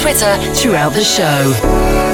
Twitter throughout the show.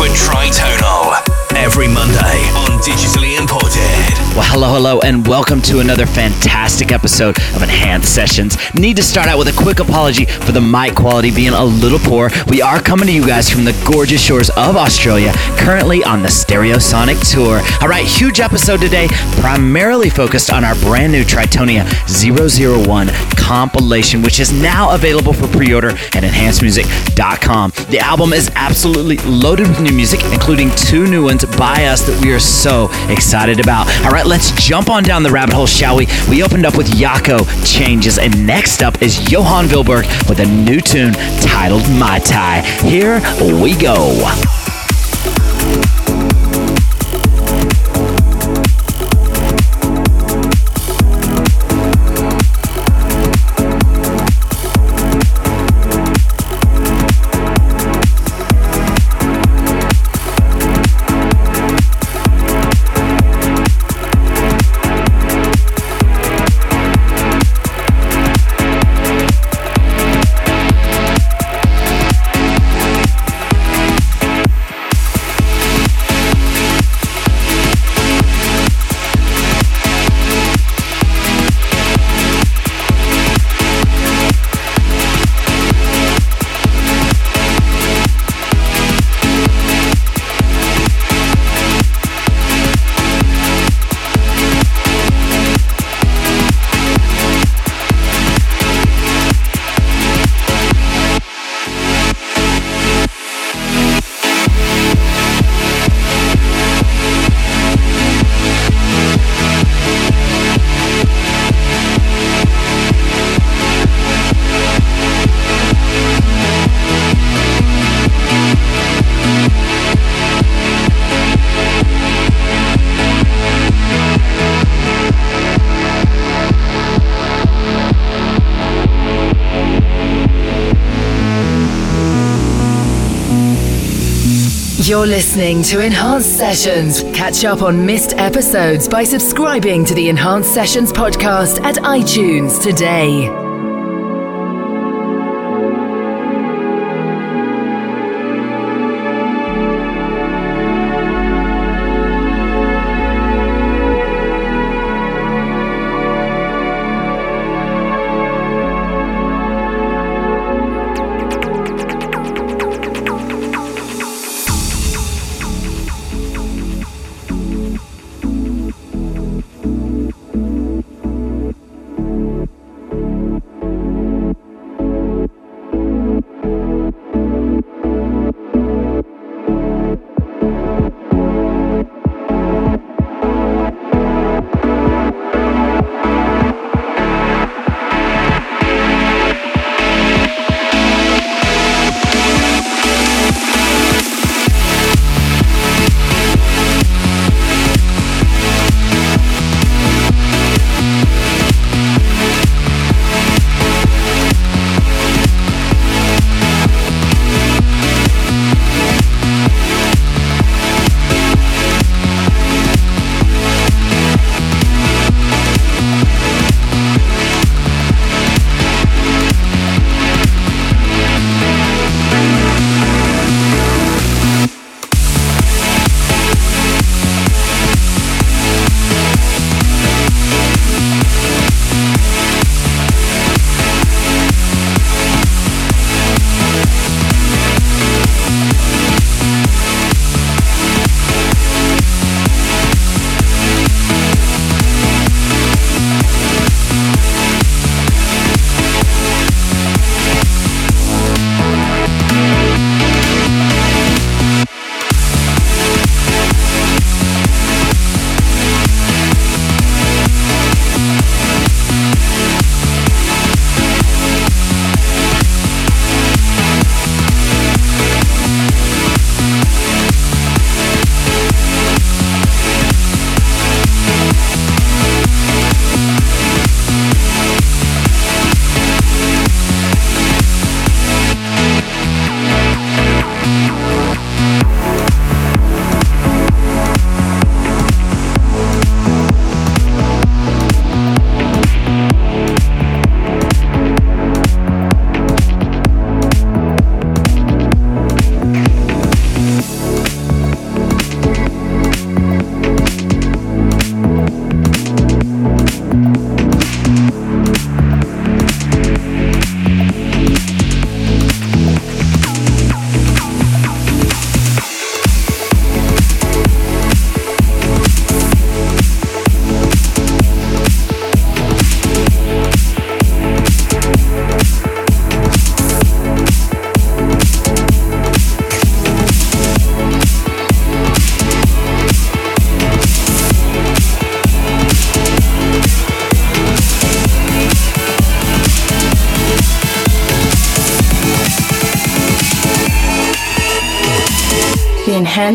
with Tritonal every Monday on Digitally and welcome to another fantastic episode of Enhanced Sessions. Need to start out with a quick apology for the mic quality being a little poor. We are coming to you guys from the gorgeous shores of Australia, currently on the Stereosonic Tour. All right, huge episode today, primarily focused on our brand new Tritonia 001 compilation, which is now available for pre order at enhancedmusic.com. The album is absolutely loaded with new music, including two new ones by us that we are so excited about. All right, let's jump on down the rabbit hole, shall we? We opened up with Yako Changes, and next up is Johan Vilborg with a new tune titled My Tai. Here we go. You're listening to Enhanced Sessions. Catch up on missed episodes by subscribing to the Enhanced Sessions podcast at iTunes today.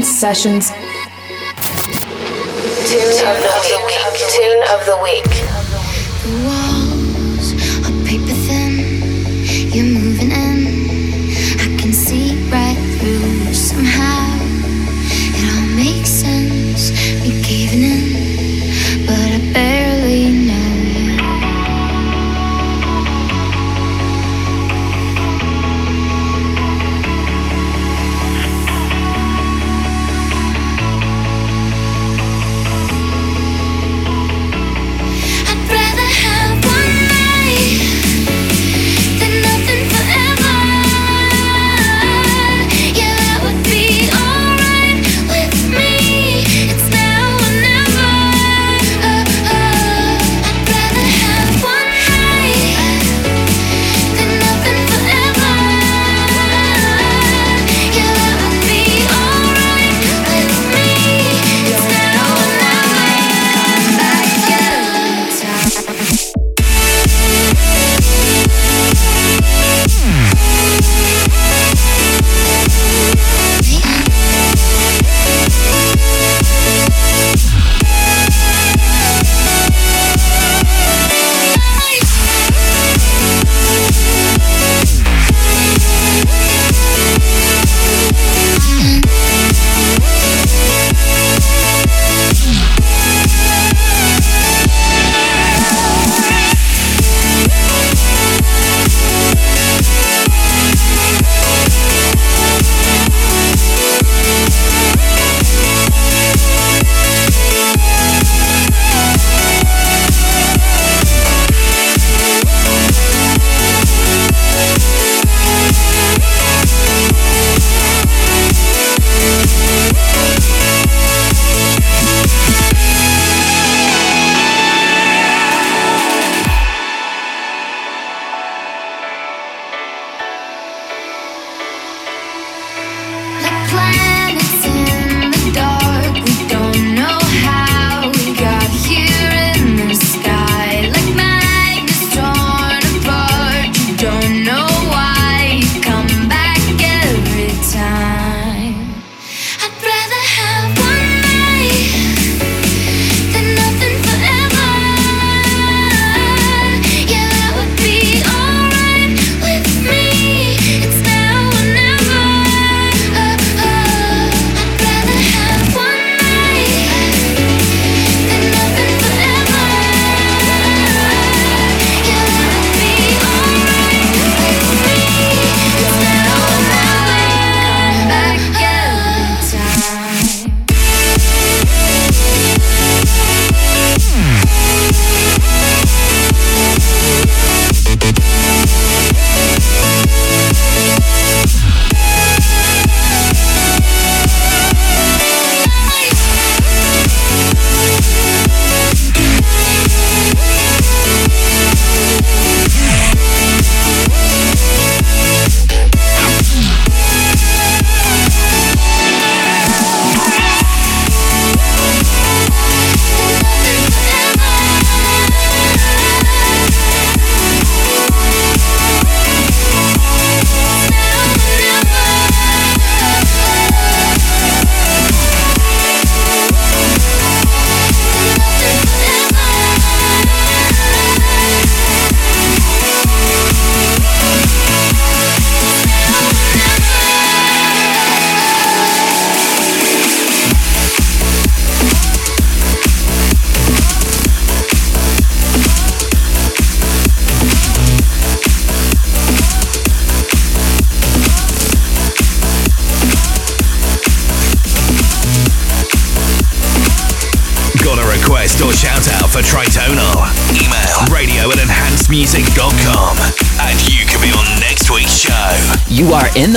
Sessions. Tune of the week. Tune of the week.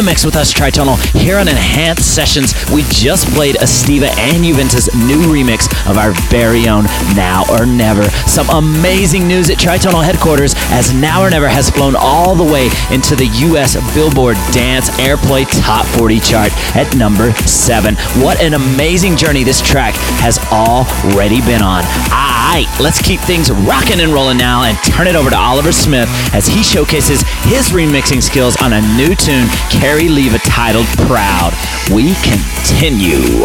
The mix with us, Tritonal, here on Enhanced Sessions. We just played Estiva and Juventa's new remix of our very own Now or Never. Some amazing news at Tritonal headquarters as Now or Never has flown all the way into the US Billboard Dance Airplay Top 40 chart at number 7. What an amazing journey this track has already been on. Alright, let's keep things rocking and rolling now and turn it over to Oliver Smith as he showcases his remixing skills on a new tune Carrie Leva titled Proud. We continue.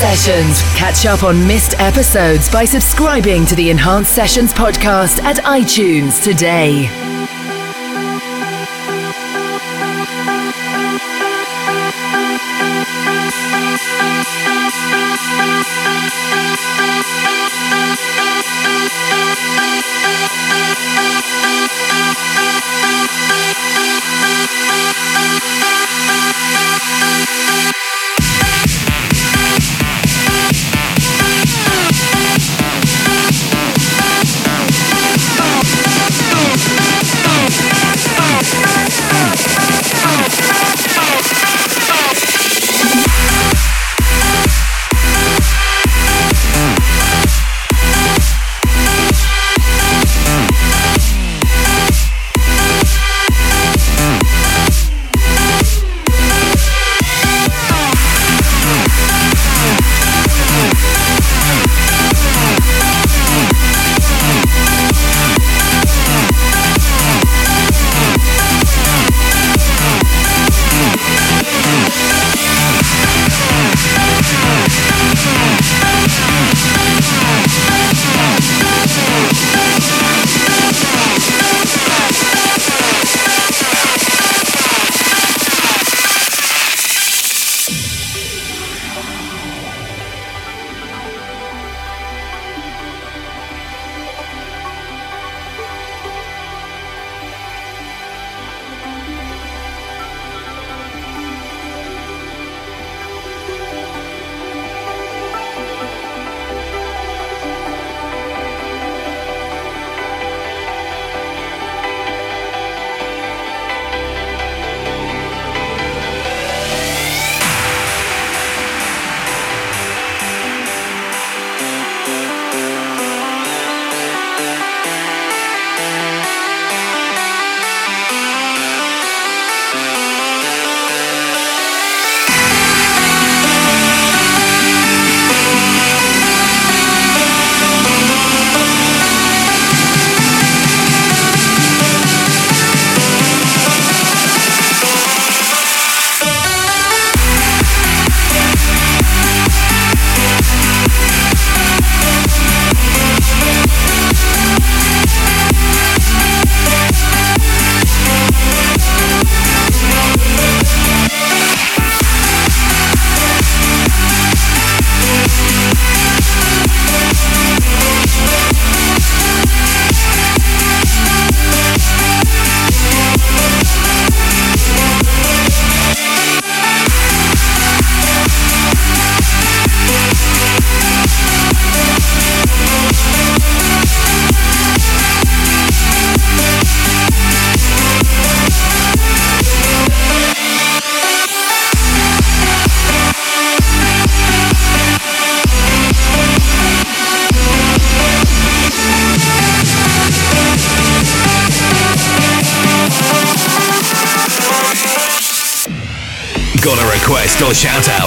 Sessions. Catch up on missed episodes by subscribing to the Enhanced Sessions podcast at iTunes today.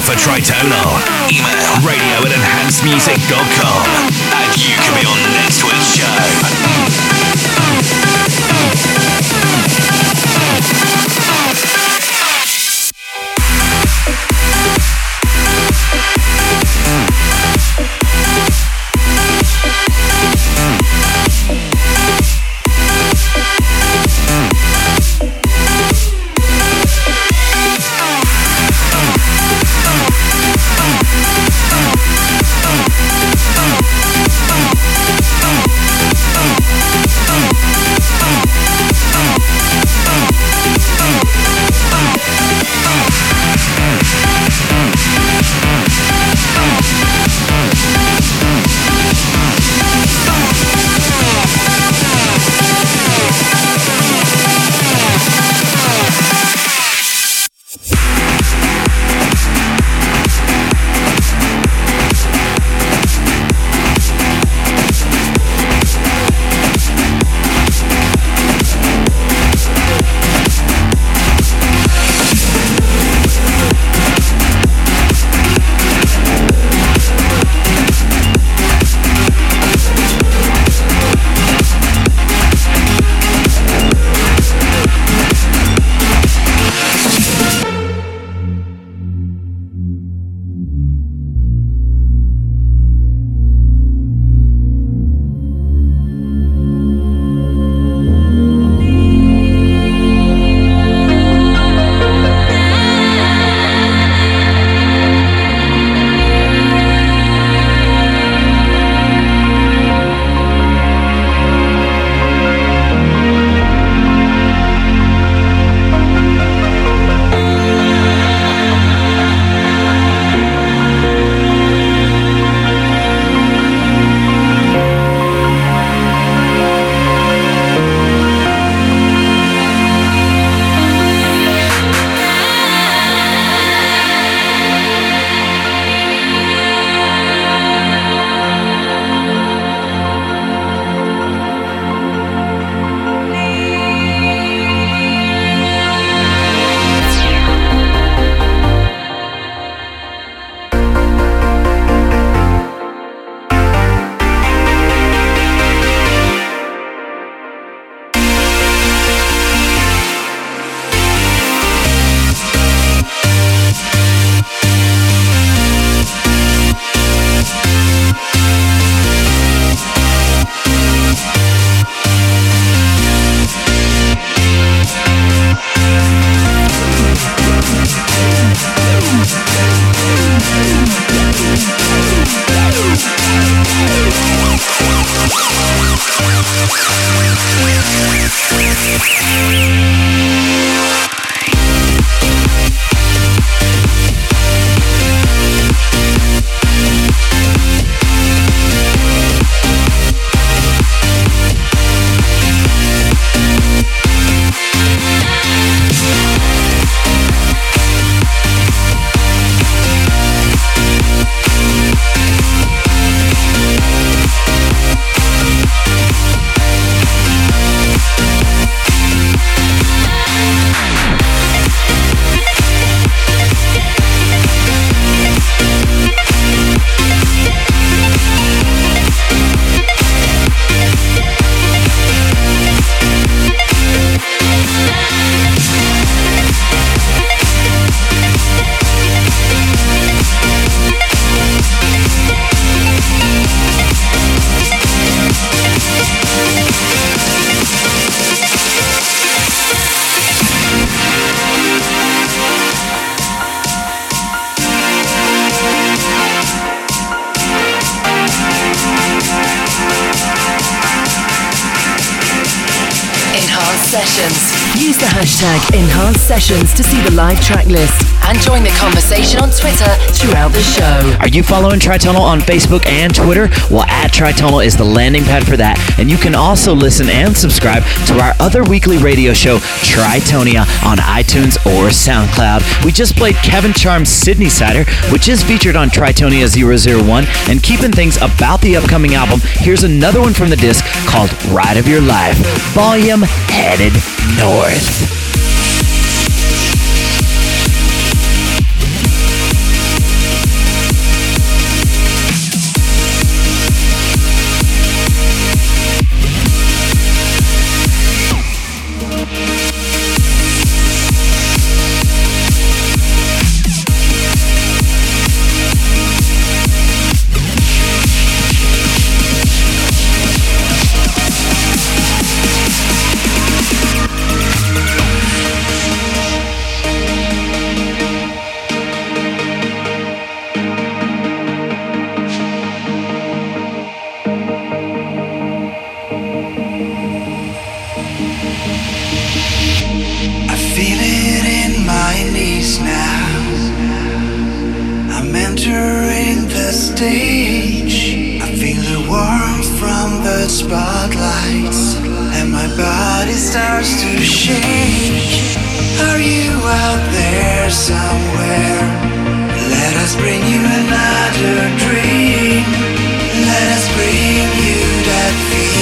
For Tritonal, email radio at enhancedmusic.com Use the hashtag Enhanced Sessions to see the live track list and join the conversation on Twitter throughout the show. Are you following Tritonal on Facebook and Twitter? Well, at Tritonal is the landing pad for that. And you can also listen and subscribe to our other weekly radio show, Tritonia, on iTunes or SoundCloud. We just played Kevin Charm's Sydney Sider, which is featured on Tritonia 001. And keeping things about the upcoming album, here's another one from the disc called Ride of Your Life, Volume Headed North. North. Lights and my body starts to shake. Are you out there somewhere? Let us bring you another dream. Let us bring you that feeling.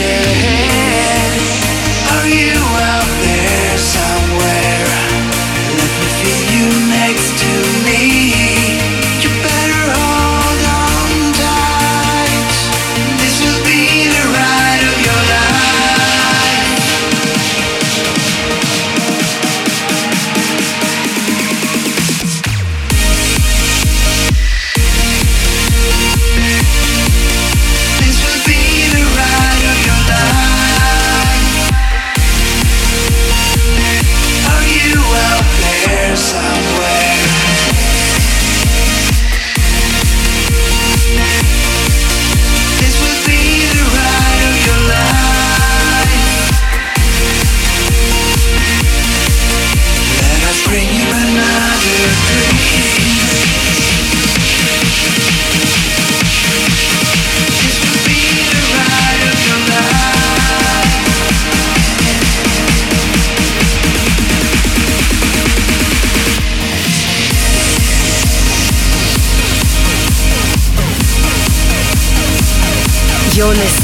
You're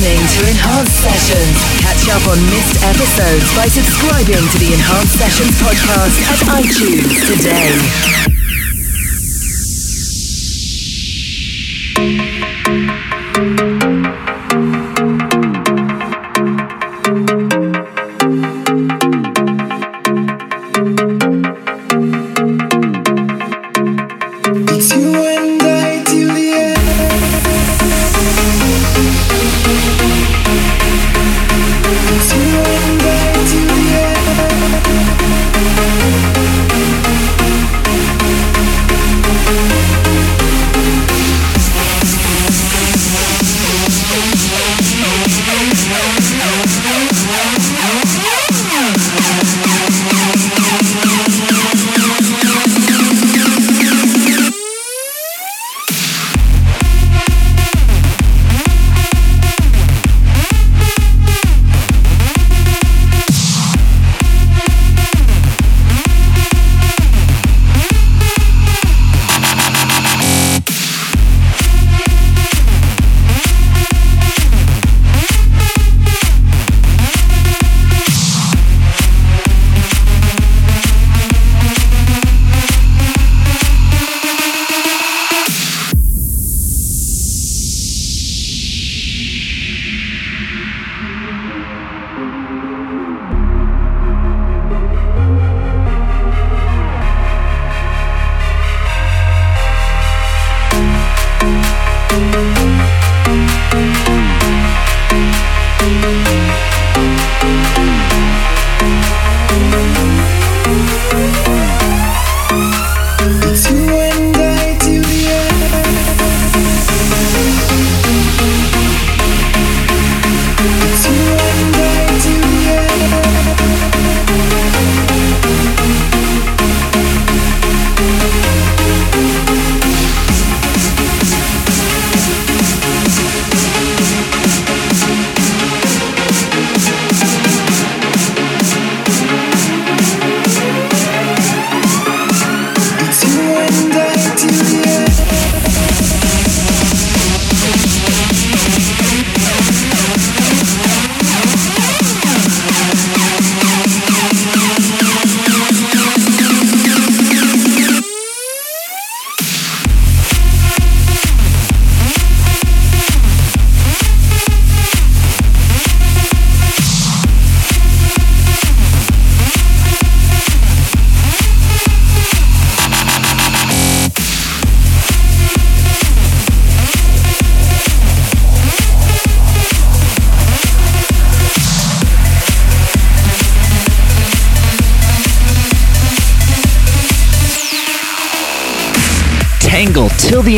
listening to Enhanced Sessions. Catch up on missed episodes by subscribing to the Enhanced Sessions podcast at iTunes today.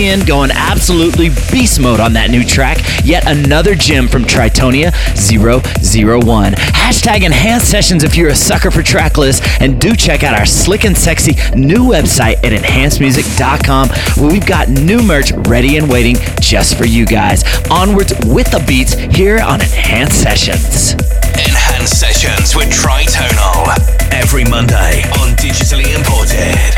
The going absolutely beast mode on that new track. Yet another gem from Tritonia 001. Hashtag Enhanced Sessions if you're a sucker for track lists, and do check out our slick and sexy new website at enhancedmusic.com where we've got new merch ready and waiting just for you guys. Onwards with the beats here on Enhanced Sessions. Enhanced Sessions with Tritonal. Every Monday on Digitally Imported.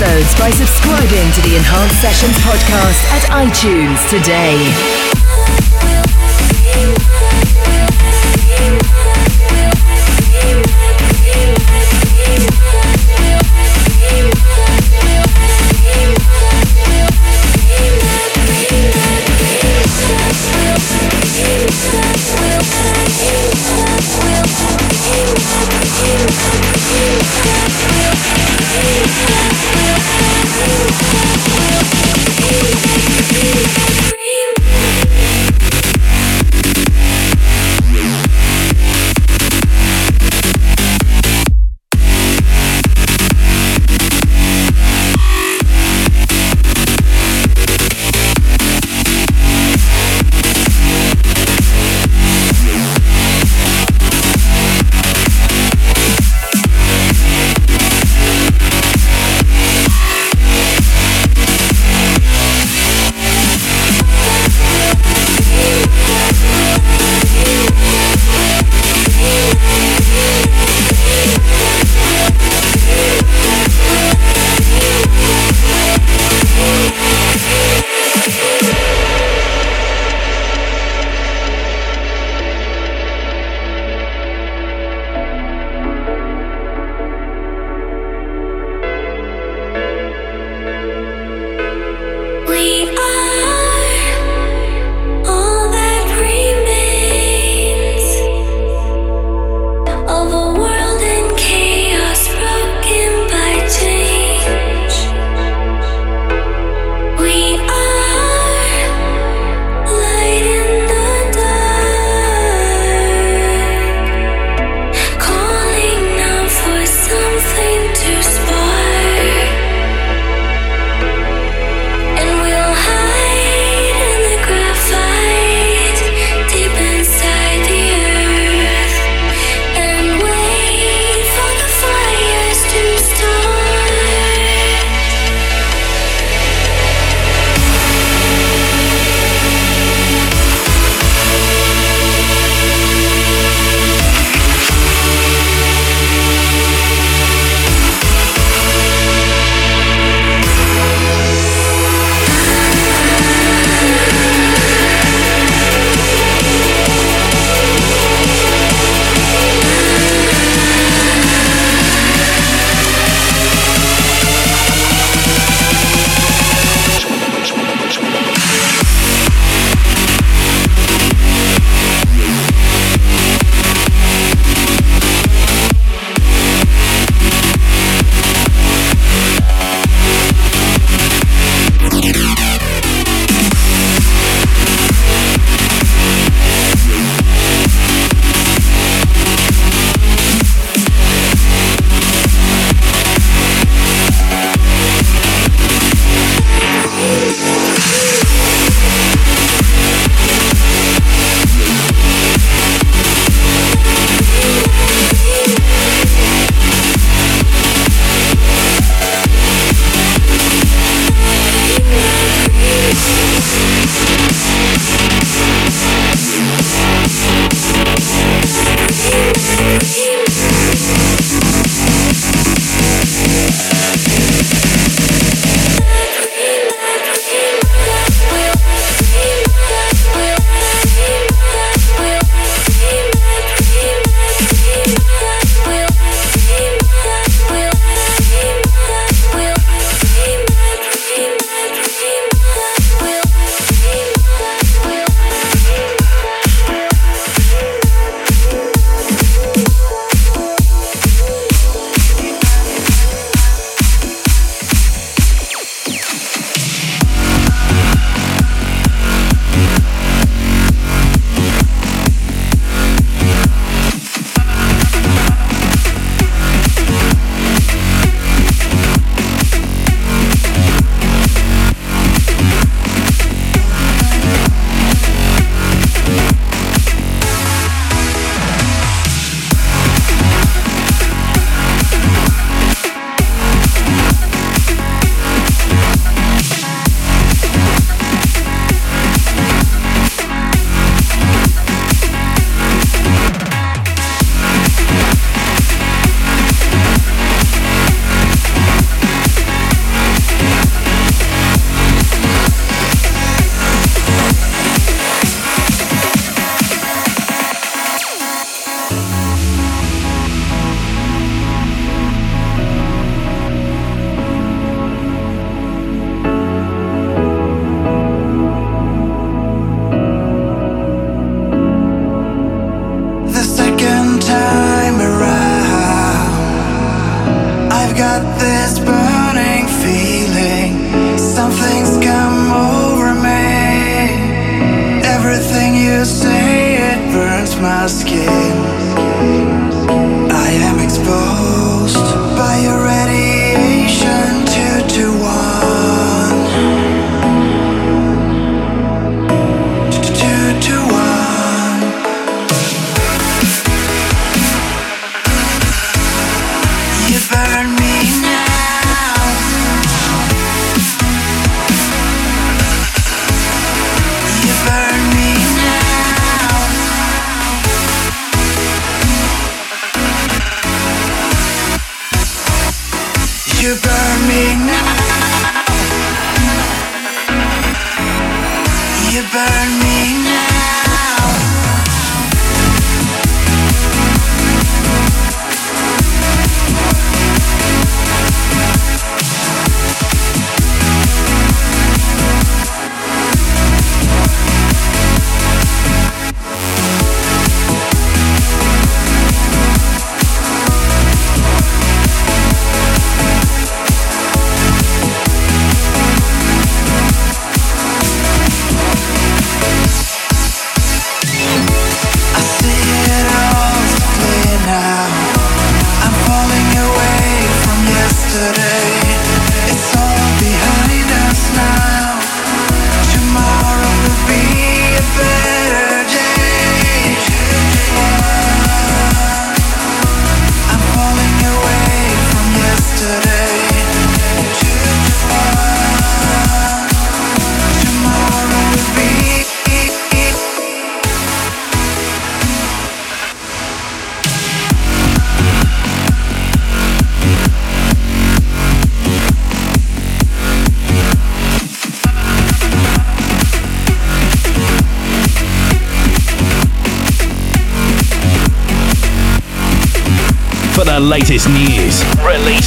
Episodes by subscribing to the Enhanced Sessions podcast at iTunes today.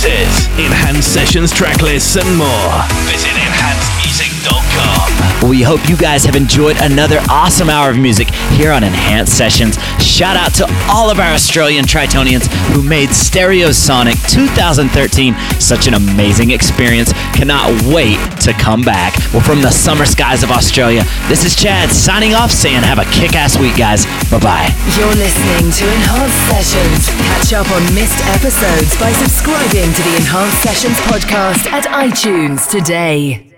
Releases, enhanced sessions, tracklists, and more. Visit enhancedmusic.com. We hope you guys have enjoyed another awesome hour of music here on Enhanced Sessions. Shout out to all of our Australian Tritonians who made Stereosonic 2013 such an amazing experience. Cannot wait to come back. Well, from the summer skies of Australia, this is Chad signing off saying have a kick ass week, guys. Bye bye. You're listening to Enhanced Sessions. Catch up on missed episodes by subscribing to the Enhanced Sessions podcast at iTunes today.